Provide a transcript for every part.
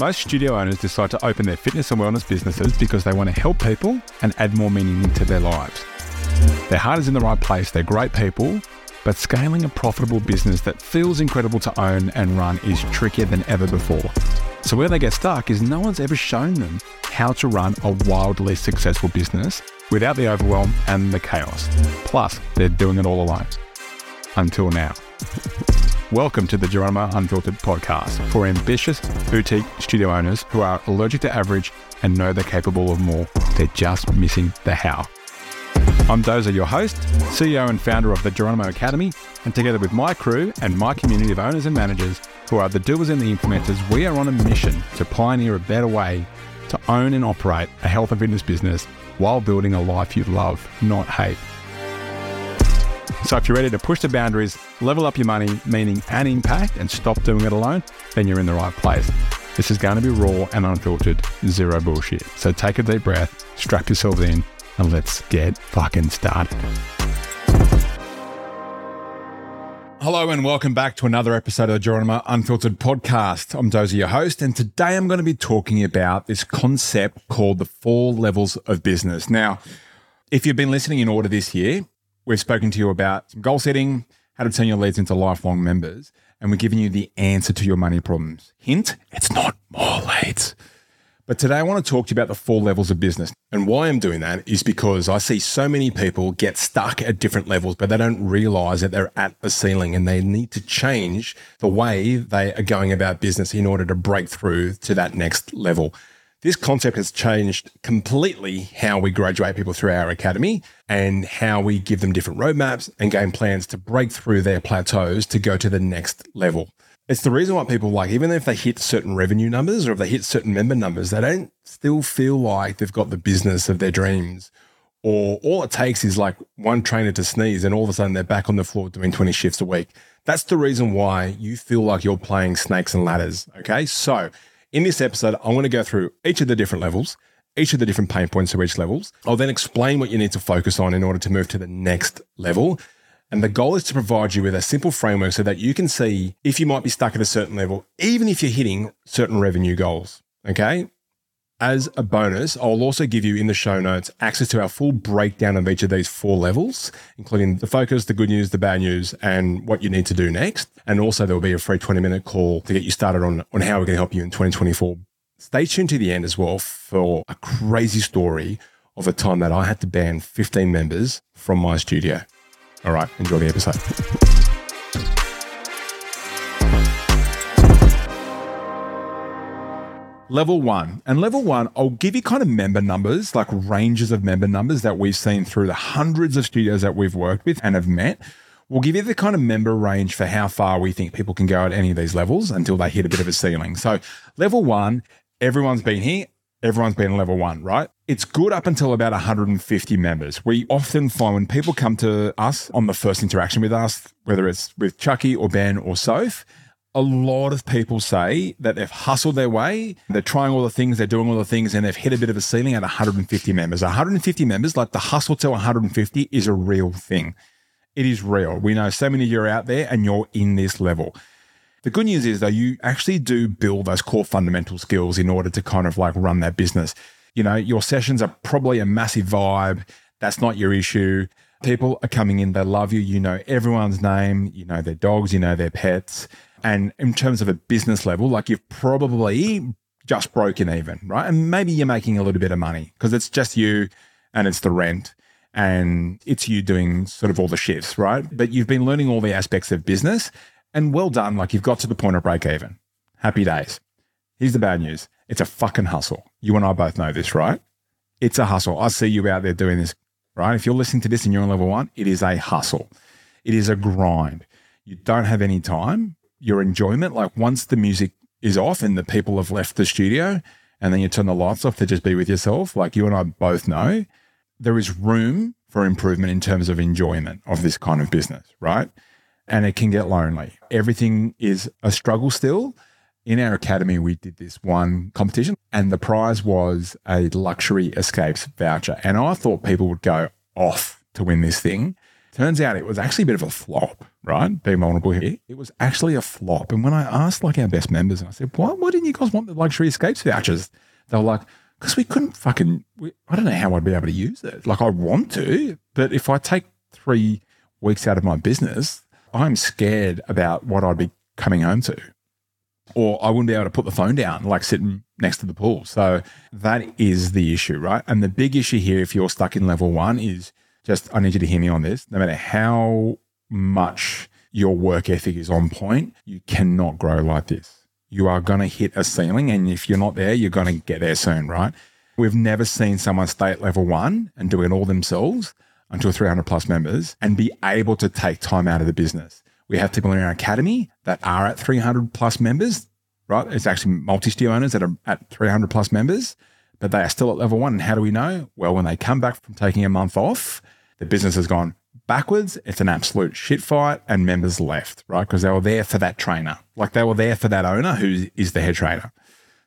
Most studio owners decide to open their fitness and wellness businesses because they want to help people and add more meaning into their lives. Their heart is in the right place, they're great people, but scaling a profitable business that feels incredible to own and run is trickier than ever before. So, where they get stuck is no one's ever shown them how to run a wildly successful business without the overwhelm and the chaos. Plus, they're doing it all alone. Until now. Welcome to the Geronimo Unfiltered podcast for ambitious boutique studio owners who are allergic to average and know they're capable of more. They're just missing the how. I'm Doza, your host, CEO and founder of the Geronimo Academy, and together with my crew and my community of owners and managers who are the doers and the implementers, we are on a mission to pioneer a better way to own and operate a health and fitness business while building a life you love, not hate. So if you're ready to push the boundaries, level up your money, meaning and impact, and stop doing it alone, then you're in the right place. This is going to be raw and unfiltered, zero bullshit. So take a deep breath, strap yourselves in, and let's get fucking started. Hello and welcome back to another episode of the Geronimo Unfiltered podcast. I'm Doza, your host, and today I'm going to be talking about this concept called the four levels of business. Now, if you've been listening in order this year, we've spoken to you about some goal setting, how to turn your leads into lifelong members, and we're giving you the answer to your money problems. Hint, it's not more leads. But today I want to talk to you about the four levels of business. And why I'm doing that is because I see so many people get stuck at different levels, but they don't realize that they're at the ceiling and they need to change the way they are going about business in order to break through to that next level. This concept has changed completely how we graduate people through our academy and how we give them different roadmaps and game plans to break through their plateaus to go to the next level. It's the reason why people like, even if they hit certain revenue numbers or if they hit certain member numbers, they don't still feel like they've got the business of their dreams. Or all it takes is like one trainer to sneeze and all of a sudden they're back on the floor doing 20 shifts a week. That's the reason why you feel like you're playing snakes and ladders. Okay. So in this episode, I want to go through each of the different levels, each of the different pain points of each levels. I'll then explain what you need to focus on in order to move to the next level. And the goal is to provide you with a simple framework so that you can see if you might be stuck at a certain level, even if you're hitting certain revenue goals. Okay. As a bonus, I'll also give you in the show notes access to our full breakdown of each of these four levels, including the focus, the good news, the bad news, and what you need to do next. And also, there will be a free 20 minute call to get you started on, on how we can help you in 2024. Stay tuned to the end as well for a crazy story of a time that I had to ban 15 members from my studio. All right, enjoy the episode. Level one. And level one, I'll give you kind of member numbers, like ranges of member numbers that we've seen through the hundreds of studios that we've worked with and have met. We'll give you the kind of member range for how far we think people can go at any of these levels until they hit a bit of a ceiling. So, level one, everyone's been here, everyone's been level one, right? It's good up until about 150 members. We often find when people come to us on the first interaction with us, whether it's with Chucky or Ben or Soph, a lot of people say that they've hustled their way, they're trying all the things, they're doing all the things, and they've hit a bit of a ceiling at 150 members. 150 members, like the hustle to 150, is a real thing. It is real. We know so many of you are out there and you're in this level. The good news is, though, you actually do build those core fundamental skills in order to kind of like run that business. You know, your sessions are probably a massive vibe. That's not your issue. People are coming in, they love you. You know everyone's name, you know their dogs, you know their pets and in terms of a business level, like you've probably just broken even, right? And maybe you're making a little bit of money because it's just you and it's the rent and it's you doing sort of all the shifts, right? But you've been learning all the aspects of business and well done. Like you've got to the point of break even. Happy days. Here's the bad news it's a fucking hustle. You and I both know this, right? It's a hustle. I see you out there doing this, right? If you're listening to this and you're on level one, it is a hustle. It is a grind. You don't have any time your enjoyment. Like once the music is off and the people have left the studio and then you turn the lights off to just be with yourself, like you and I both know, there is room for improvement in terms of enjoyment of this kind of business, right? And it can get lonely. Everything is a struggle still. In our academy, we did this one competition, and the prize was a luxury escapes voucher. And I thought people would go off to win this thing Turns out it was actually a bit of a flop, right? Being vulnerable here. It was actually a flop. And when I asked like our best members, and I said, why, why didn't you guys want the luxury escapes vouchers? They were like, because we couldn't fucking, we, I don't know how I'd be able to use it. Like I want to, but if I take three weeks out of my business, I'm scared about what I'd be coming home to. Or I wouldn't be able to put the phone down, like sitting next to the pool. So that is the issue, right? And the big issue here, if you're stuck in level one, is just I need you to hear me on this. No matter how much your work ethic is on point, you cannot grow like this. You are going to hit a ceiling. And if you're not there, you're going to get there soon, right? We've never seen someone stay at level one and do it all themselves until 300 plus members and be able to take time out of the business. We have people in our academy that are at 300 plus members, right? It's actually multi studio owners that are at 300 plus members, but they are still at level one. And how do we know? Well, when they come back from taking a month off, the business has gone backwards. It's an absolute shit fight, and members left, right? Because they were there for that trainer. Like they were there for that owner who is the head trainer.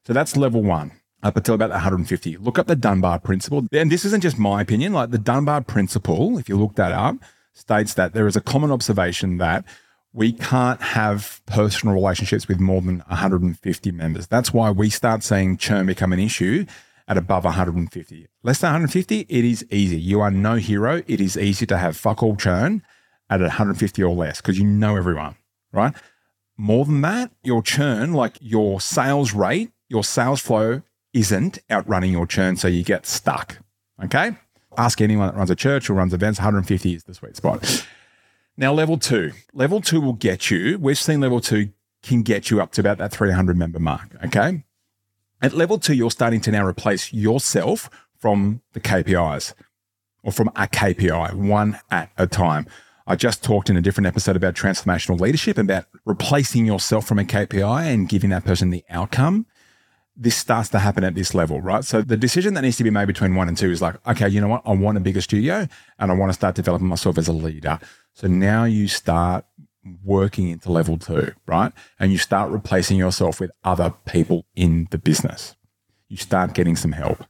So that's level one up until about 150. Look up the Dunbar principle. And this isn't just my opinion. Like the Dunbar principle, if you look that up, states that there is a common observation that we can't have personal relationships with more than 150 members. That's why we start seeing churn become an issue at above 150. Less than 150, it is easy. You are no hero. It is easy to have fuck all churn at 150 or less because you know everyone, right? More than that, your churn, like your sales rate, your sales flow isn't outrunning your churn. So you get stuck. Okay. Ask anyone that runs a church or runs events, 150 is the sweet spot. Now, level two. Level two will get you, we've seen level two can get you up to about that 300 member mark. Okay. At level two, you're starting to now replace yourself from the KPIs or from a KPI, one at a time. I just talked in a different episode about transformational leadership, about replacing yourself from a KPI and giving that person the outcome. This starts to happen at this level, right? So the decision that needs to be made between one and two is like, okay, you know what? I want a bigger studio and I want to start developing myself as a leader. So now you start working into level two, right? And you start replacing yourself with other people in the business. You start getting some help.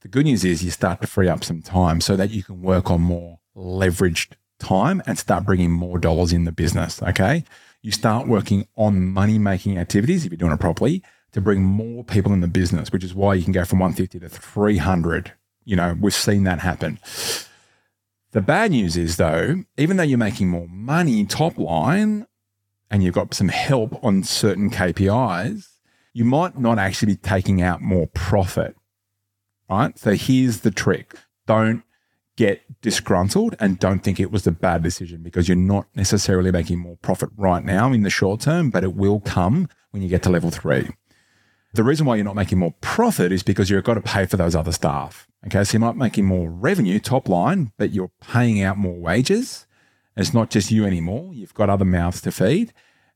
The good news is you start to free up some time so that you can work on more leveraged time and start bringing more dollars in the business. Okay. You start working on money making activities if you're doing it properly to bring more people in the business, which is why you can go from 150 to 300. You know, we've seen that happen. The bad news is, though, even though you're making more money top line and you've got some help on certain KPIs, you might not actually be taking out more profit. Right. So here's the trick don't get disgruntled and don't think it was a bad decision because you're not necessarily making more profit right now in the short term, but it will come when you get to level three. The reason why you're not making more profit is because you've got to pay for those other staff. Okay, so you might be making more revenue top line, but you're paying out more wages. It's not just you anymore. You've got other mouths to feed.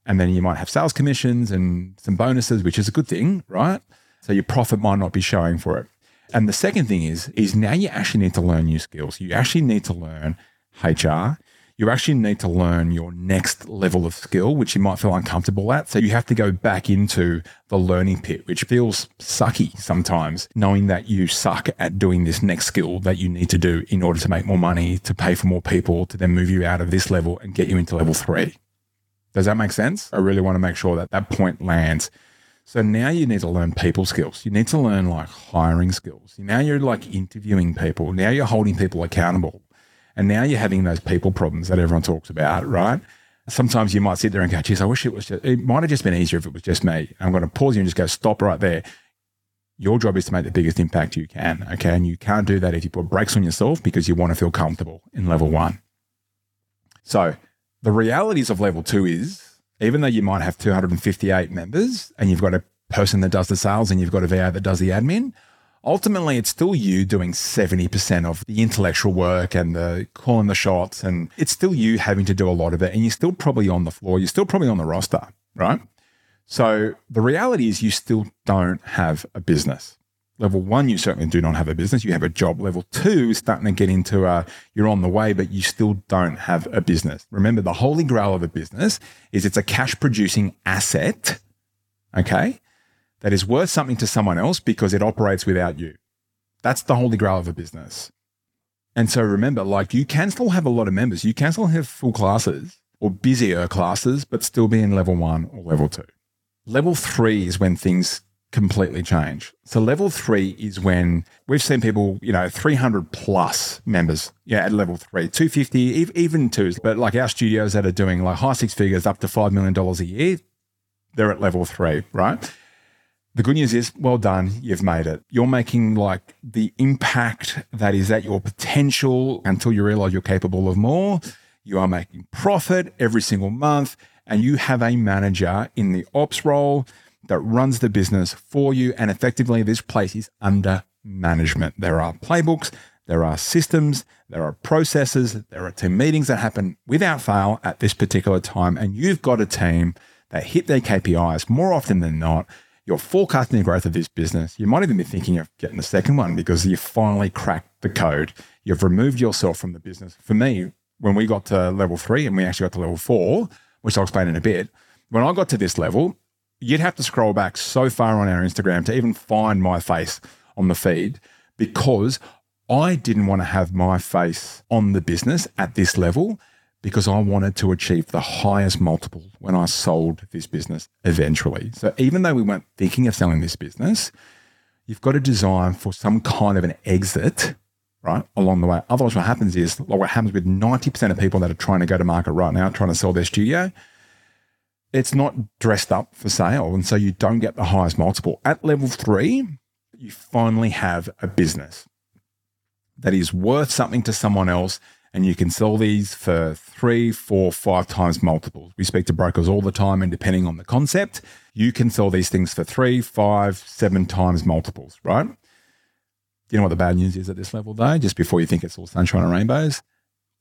And then you might have sales commissions and some bonuses, which is a good thing, right? So your profit might not be showing for it. And the second thing is, is now you actually need to learn new skills. You actually need to learn HR you actually need to learn your next level of skill, which you might feel uncomfortable at. So you have to go back into the learning pit, which feels sucky sometimes, knowing that you suck at doing this next skill that you need to do in order to make more money, to pay for more people, to then move you out of this level and get you into level three. Does that make sense? I really want to make sure that that point lands. So now you need to learn people skills. You need to learn like hiring skills. Now you're like interviewing people. Now you're holding people accountable. And now you're having those people problems that everyone talks about, right? Sometimes you might sit there and go, geez, I wish it was just, it might have just been easier if it was just me. I'm going to pause you and just go, stop right there. Your job is to make the biggest impact you can. Okay. And you can't do that if you put brakes on yourself because you want to feel comfortable in level one. So the realities of level two is even though you might have 258 members and you've got a person that does the sales and you've got a VA that does the admin, ultimately it's still you doing 70% of the intellectual work and the calling the shots and it's still you having to do a lot of it and you're still probably on the floor you're still probably on the roster right? So the reality is you still don't have a business. Level one you certainly do not have a business. You have a job. Level two is starting to get into uh, you're on the way but you still don't have a business. Remember the holy grail of a business is it's a cash producing asset okay that is worth something to someone else because it operates without you. That's the holy grail of a business. And so remember, like you can still have a lot of members, you can still have full classes or busier classes, but still be in level one or level two. Level three is when things completely change. So level three is when we've seen people, you know, 300 plus members, yeah, at level three, 250, even twos, but like our studios that are doing like high six figures up to $5 million a year, they're at level three, right? The good news is, well done, you've made it. You're making like the impact that is at your potential until you realize you're capable of more. You are making profit every single month, and you have a manager in the ops role that runs the business for you. And effectively, this place is under management. There are playbooks, there are systems, there are processes, there are team meetings that happen without fail at this particular time. And you've got a team that hit their KPIs more often than not you're forecasting the growth of this business. You might even be thinking of getting the second one because you finally cracked the code. You've removed yourself from the business. For me, when we got to level three and we actually got to level four, which I'll explain in a bit, when I got to this level, you'd have to scroll back so far on our Instagram to even find my face on the feed because I didn't want to have my face on the business at this level because I wanted to achieve the highest multiple when I sold this business eventually. So even though we weren't thinking of selling this business, you've got to design for some kind of an exit, right, along the way. Otherwise, what happens is, like what happens with 90% of people that are trying to go to market right now, trying to sell their studio, it's not dressed up for sale. And so you don't get the highest multiple. At level three, you finally have a business that is worth something to someone else and you can sell these for three, four, five times multiples. We speak to brokers all the time, and depending on the concept, you can sell these things for three, five, seven times multiples, right? You know what the bad news is at this level, though? Just before you think it's all sunshine and rainbows,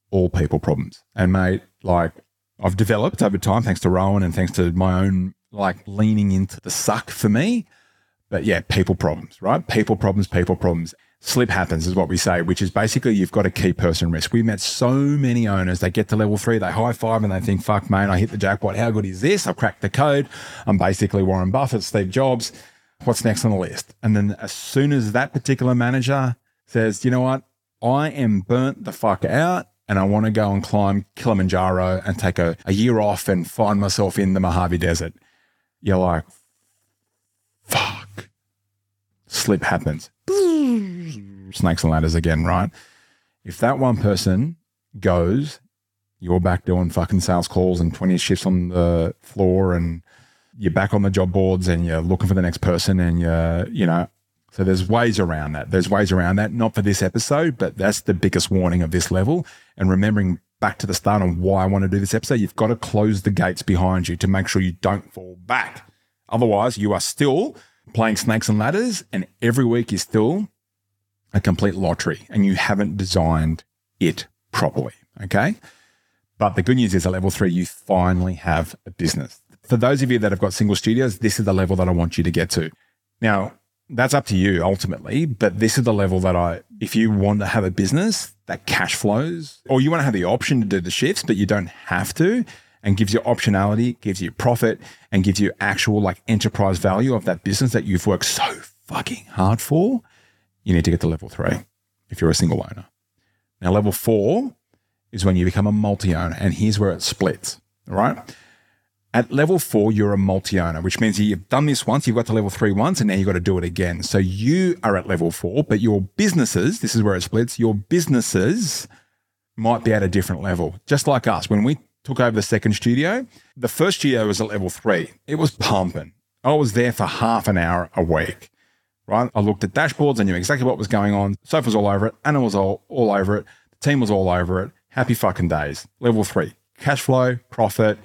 all people problems. And mate, like I've developed over time, thanks to Rowan and thanks to my own like leaning into the suck for me. But yeah, people problems, right? People problems, people problems slip happens is what we say, which is basically you've got a key person risk. We met so many owners, they get to level three, they high five and they think, fuck, man, I hit the jackpot. How good is this? I've cracked the code. I'm basically Warren Buffett, Steve Jobs. What's next on the list? And then as soon as that particular manager says, you know what? I am burnt the fuck out and I want to go and climb Kilimanjaro and take a, a year off and find myself in the Mojave Desert. You're like, fuck. Slip happens snakes and ladders again, right? If that one person goes, you're back doing fucking sales calls and 20 shifts on the floor and you're back on the job boards and you're looking for the next person and you're, you know, so there's ways around that. There's ways around that, not for this episode, but that's the biggest warning of this level. And remembering back to the start on why I want to do this episode, you've got to close the gates behind you to make sure you don't fall back. Otherwise, you are still playing snakes and ladders, and every week is still a complete lottery and you haven't designed it properly. Okay. But the good news is at level three, you finally have a business. For those of you that have got single studios, this is the level that I want you to get to. Now, that's up to you ultimately, but this is the level that I, if you want to have a business that cash flows, or you want to have the option to do the shifts, but you don't have to, and gives you optionality, gives you profit, and gives you actual like enterprise value of that business that you've worked so fucking hard for, you need to get to level three if you're a single owner. Now, level four is when you become a multi owner, and here's where it splits. All right. At level four, you're a multi owner, which means you've done this once, you've got to level three once, and now you've got to do it again. So you are at level four, but your businesses, this is where it splits, your businesses might be at a different level. Just like us, when we took over the second studio, the first studio was at level three. It was pumping. I was there for half an hour a week right? I looked at dashboards. I knew exactly what was going on. Sofa's all over it. Anna was all, all over it. The team was all over it. Happy fucking days. Level three, cash flow, profit.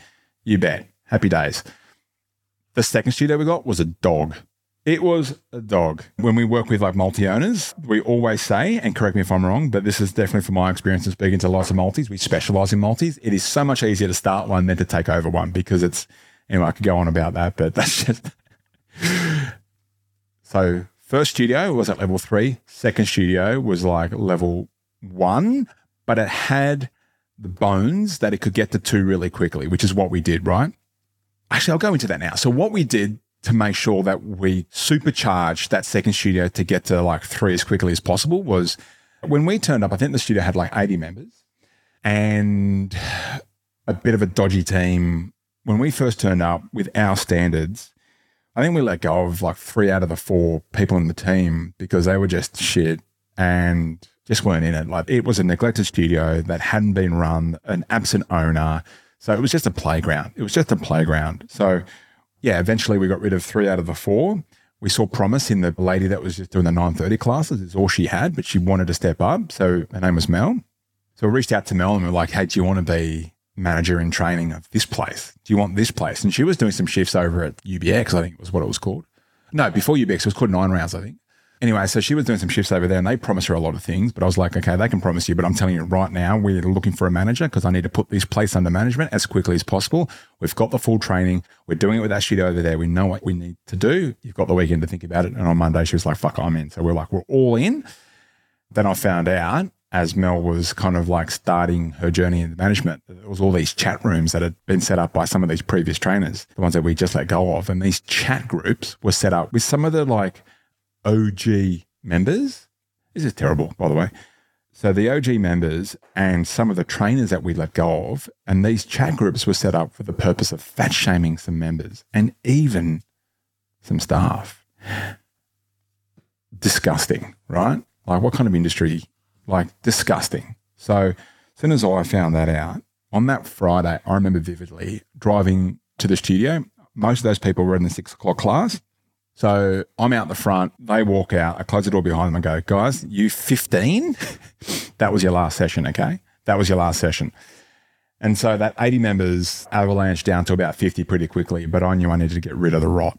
You bet. Happy days. The second studio we got was a dog. It was a dog. When we work with like multi owners, we always say, and correct me if I'm wrong, but this is definitely from my experience in speaking to lots of multis, we specialize in multis. It is so much easier to start one than to take over one because it's, anyway, I could go on about that, but that's just. so First studio was at level three. Second studio was like level one, but it had the bones that it could get to two really quickly, which is what we did, right? Actually, I'll go into that now. So, what we did to make sure that we supercharged that second studio to get to like three as quickly as possible was when we turned up, I think the studio had like 80 members and a bit of a dodgy team. When we first turned up with our standards, I think we let go of like three out of the four people in the team because they were just shit and just weren't in it. Like it was a neglected studio that hadn't been run, an absent owner. So it was just a playground. It was just a playground. So yeah, eventually we got rid of three out of the four. We saw promise in the lady that was just doing the 930 classes. It's all she had, but she wanted to step up. So her name was Mel. So we reached out to Mel and we are like, hey, do you want to be manager in training of this place? Do you want this place? And she was doing some shifts over at UBX, I think it was what it was called. No, before UBX, it was called Nine Rounds, I think. Anyway, so she was doing some shifts over there and they promised her a lot of things, but I was like, okay, they can promise you, but I'm telling you right now, we're looking for a manager because I need to put this place under management as quickly as possible. We've got the full training. We're doing it with that studio over there. We know what we need to do. You've got the weekend to think about it. And on Monday, she was like, fuck, I'm in. So we're like, we're all in. Then I found out as Mel was kind of like starting her journey in management, there was all these chat rooms that had been set up by some of these previous trainers, the ones that we just let go of. And these chat groups were set up with some of the like OG members. This is terrible, by the way. So the OG members and some of the trainers that we let go of, and these chat groups were set up for the purpose of fat shaming some members and even some staff. Disgusting, right? Like what kind of industry? Like disgusting. So as soon as I found that out, on that Friday, I remember vividly driving to the studio. Most of those people were in the six o'clock class. So I'm out the front. They walk out. I close the door behind them and go, guys, you 15? that was your last session, okay? That was your last session. And so that 80 members avalanche down to about 50 pretty quickly. But I knew I needed to get rid of the rot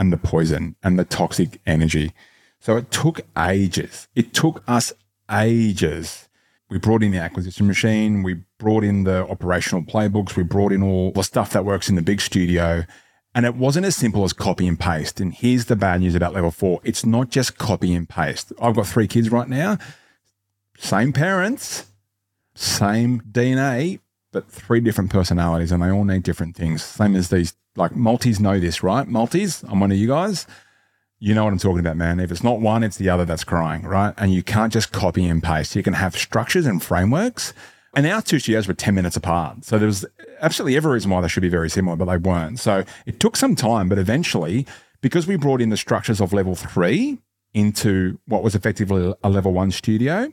and the poison and the toxic energy. So it took ages. It took us ages. We brought in the acquisition machine. We brought in the operational playbooks. We brought in all the stuff that works in the big studio. And it wasn't as simple as copy and paste. And here's the bad news about level four it's not just copy and paste. I've got three kids right now, same parents, same DNA, but three different personalities, and they all need different things. Same as these, like multis know this, right? Multis, I'm one of you guys. You know what I'm talking about, man. If it's not one, it's the other that's crying, right? And you can't just copy and paste. You can have structures and frameworks and our two studios were 10 minutes apart. So there was absolutely every reason why they should be very similar, but they weren't. So it took some time, but eventually, because we brought in the structures of level three into what was effectively a level one studio,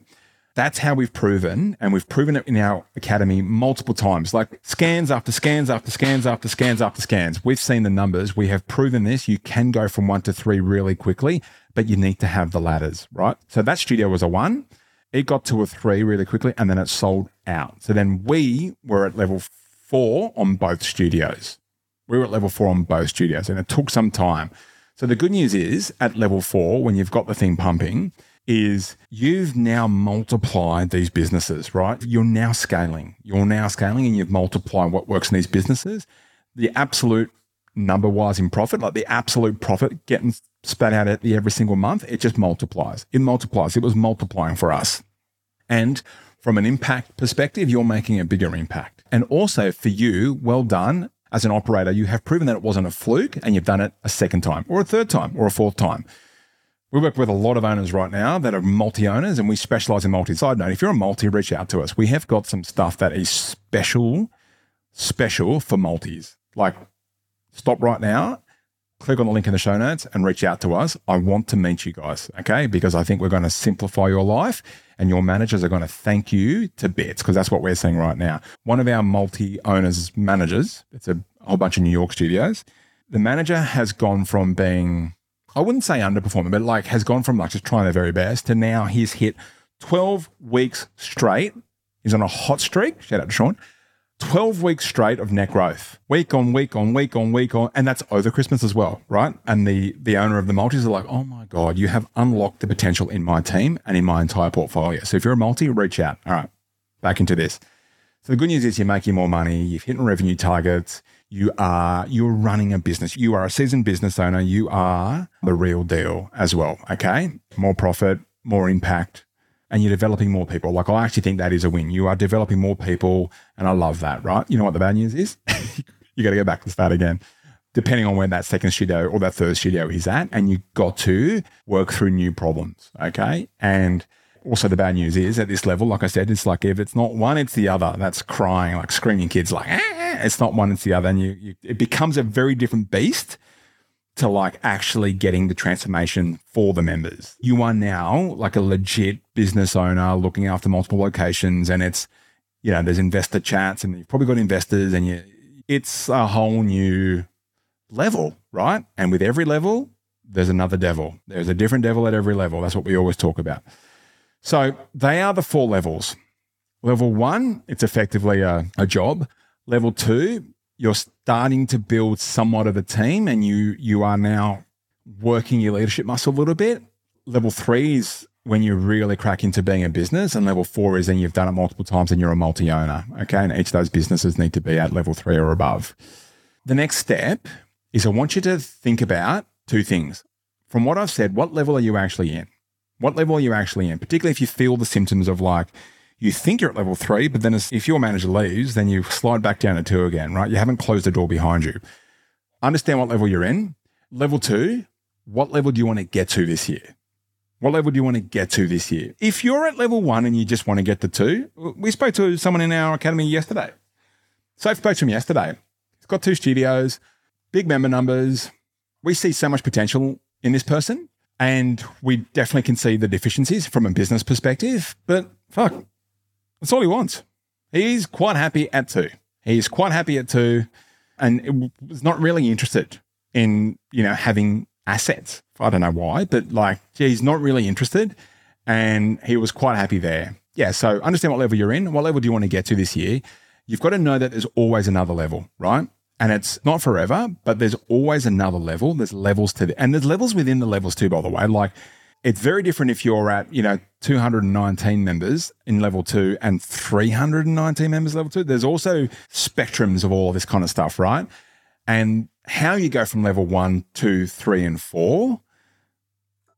that's how we've proven, and we've proven it in our academy multiple times, like scans after scans after scans after scans after scans. We've seen the numbers. We have proven this. You can go from one to three really quickly, but you need to have the ladders, right? So that studio was a one. It got to a three really quickly and then it sold out. So then we were at level four on both studios. We were at level four on both studios and it took some time. So the good news is at level four, when you've got the thing pumping, is you've now multiplied these businesses, right? You're now scaling. You're now scaling and you've multiplied what works in these businesses. The absolute number wise in profit, like the absolute profit getting spat out at the every single month, it just multiplies. It multiplies. It was multiplying for us. And from an impact perspective, you're making a bigger impact. And also for you, well done as an operator. You have proven that it wasn't a fluke and you've done it a second time or a third time or a fourth time. We work with a lot of owners right now that are multi owners and we specialize in multi. Side note, if you're a multi, reach out to us. We have got some stuff that is special, special for multis. Like stop right now, click on the link in the show notes and reach out to us. I want to meet you guys, okay? Because I think we're going to simplify your life and your managers are going to thank you to bits because that's what we're seeing right now. One of our multi owners managers, it's a whole bunch of New York studios. The manager has gone from being, I wouldn't say underperforming, but like has gone from like just trying their very best to now he's hit 12 weeks straight. He's on a hot streak. Shout out to Sean 12 weeks straight of net growth, week on week on week on week on, and that's over Christmas as well, right? And the the owner of the multis are like, oh my god, you have unlocked the potential in my team and in my entire portfolio. So if you're a multi, reach out. All right, back into this. So the good news is you're making more money, you've hit revenue targets, you are you're running a business, you are a seasoned business owner, you are the real deal as well. Okay, more profit, more impact, and you're developing more people. Like I actually think that is a win. You are developing more people, and I love that. Right? You know what the bad news is? you got to go back to start again. Depending on where that second studio or that third studio is at, and you got to work through new problems. Okay, and also the bad news is at this level, like I said, it's like if it's not one, it's the other. That's crying, like screaming kids, like ah, it's not one, it's the other, and you, you it becomes a very different beast to like actually getting the transformation for the members. You are now like a legit business owner looking after multiple locations, and it's you know there's investor chats, and you've probably got investors, and you it's a whole new level, right? And with every level, there's another devil. There's a different devil at every level. That's what we always talk about. So they are the four levels. Level one, it's effectively a, a job. Level two, you're starting to build somewhat of a team and you you are now working your leadership muscle a little bit. Level three is when you really crack into being a business, and level four is then you've done it multiple times and you're a multi-owner. Okay. And each of those businesses need to be at level three or above. The next step is I want you to think about two things. From what I've said, what level are you actually in? What level are you actually in? Particularly if you feel the symptoms of like, you think you're at level three, but then if your manager leaves, then you slide back down to two again, right? You haven't closed the door behind you. Understand what level you're in. Level two, what level do you want to get to this year? What level do you want to get to this year? If you're at level one and you just want to get to two, we spoke to someone in our academy yesterday. So spoke to him yesterday. He's got two studios, big member numbers. We see so much potential in this person. And we definitely can see the deficiencies from a business perspective, but fuck, that's all he wants. He's quite happy at two. He's quite happy at two and was not really interested in, you know, having assets. I don't know why, but like, yeah, he's not really interested. And he was quite happy there. Yeah. So understand what level you're in. What level do you want to get to this year? You've got to know that there's always another level, right? And it's not forever, but there's always another level. There's levels to the, and there's levels within the levels too, by the way. Like it's very different if you're at, you know, 219 members in level two and 319 members level two. There's also spectrums of all of this kind of stuff, right? And how you go from level one, two, three, and four.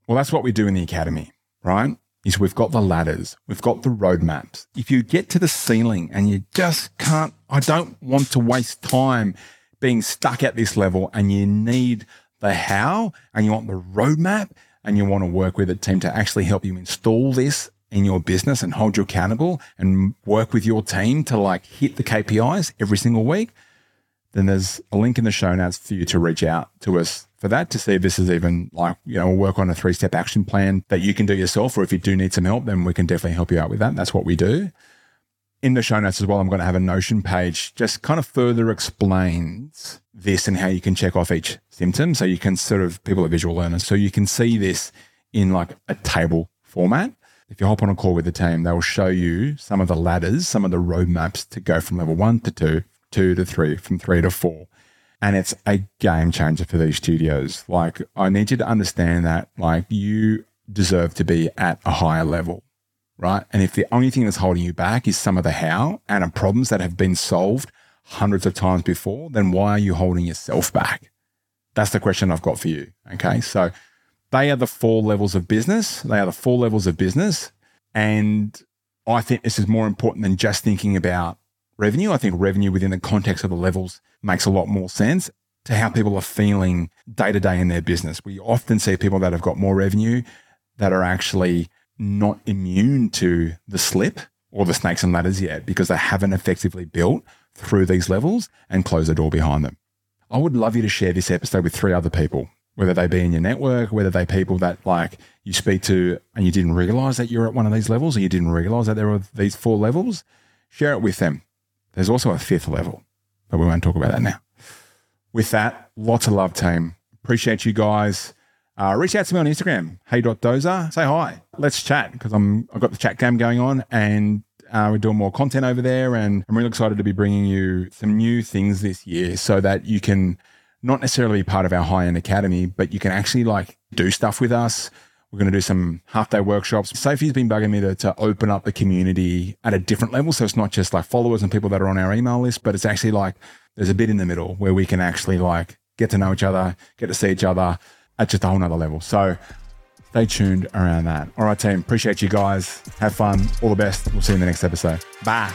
Well, that's what we do in the academy, right? Is we've got the ladders, we've got the roadmaps. If you get to the ceiling and you just can't I don't want to waste time being stuck at this level and you need the how and you want the roadmap and you want to work with a team to actually help you install this in your business and hold you accountable and work with your team to like hit the KPIs every single week, then there's a link in the show notes for you to reach out to us for that to see if this is even like, you know, work on a three step action plan that you can do yourself. Or if you do need some help, then we can definitely help you out with that. That's what we do in the show notes as well, I'm going to have a Notion page just kind of further explains this and how you can check off each symptom. So you can sort of, people are visual learners. So you can see this in like a table format. If you hop on a call with the team, they will show you some of the ladders, some of the roadmaps to go from level one to two, two to three, from three to four. And it's a game changer for these studios. Like, I need you to understand that, like, you deserve to be at a higher level right? And if the only thing that's holding you back is some of the how and problems that have been solved hundreds of times before, then why are you holding yourself back? That's the question I've got for you. Okay. So they are the four levels of business. They are the four levels of business. And I think this is more important than just thinking about revenue. I think revenue within the context of the levels makes a lot more sense to how people are feeling day to day in their business. We often see people that have got more revenue that are actually not immune to the slip or the snakes and ladders yet because they haven't effectively built through these levels and closed the door behind them. I would love you to share this episode with three other people, whether they be in your network, whether they people that like you speak to and you didn't realize that you're at one of these levels or you didn't realize that there were these four levels. Share it with them. There's also a fifth level, but we won't talk about that now. With that, lots of love, team. Appreciate you guys uh, reach out to me on Instagram, hey.doza. Say hi. Let's chat because I'm I've got the chat cam going on and uh, we're doing more content over there. And I'm really excited to be bringing you some new things this year so that you can not necessarily be part of our high end academy, but you can actually like do stuff with us. We're going to do some half day workshops. Sophie's been bugging me to, to open up the community at a different level. So it's not just like followers and people that are on our email list, but it's actually like there's a bit in the middle where we can actually like get to know each other, get to see each other at just a whole nother level. So stay tuned around that. All right, team. Appreciate you guys. Have fun. All the best. We'll see you in the next episode. Bye.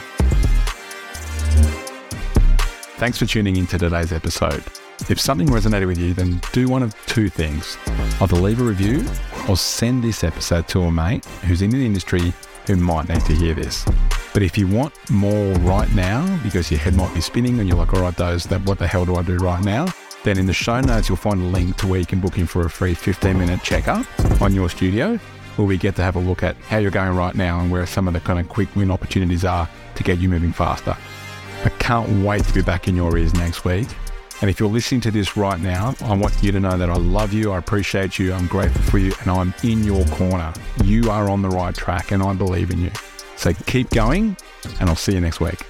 Thanks for tuning in to today's episode. If something resonated with you, then do one of two things either leave a review or send this episode to a mate who's in the industry who might need to hear this. But if you want more right now, because your head might be spinning and you're like, all right, those, that, what the hell do I do right now? Then in the show notes, you'll find a link to where you can book in for a free 15 minute checkup on your studio, where we get to have a look at how you're going right now and where some of the kind of quick win opportunities are to get you moving faster. I can't wait to be back in your ears next week. And if you're listening to this right now, I want you to know that I love you, I appreciate you, I'm grateful for you, and I'm in your corner. You are on the right track, and I believe in you. So keep going, and I'll see you next week.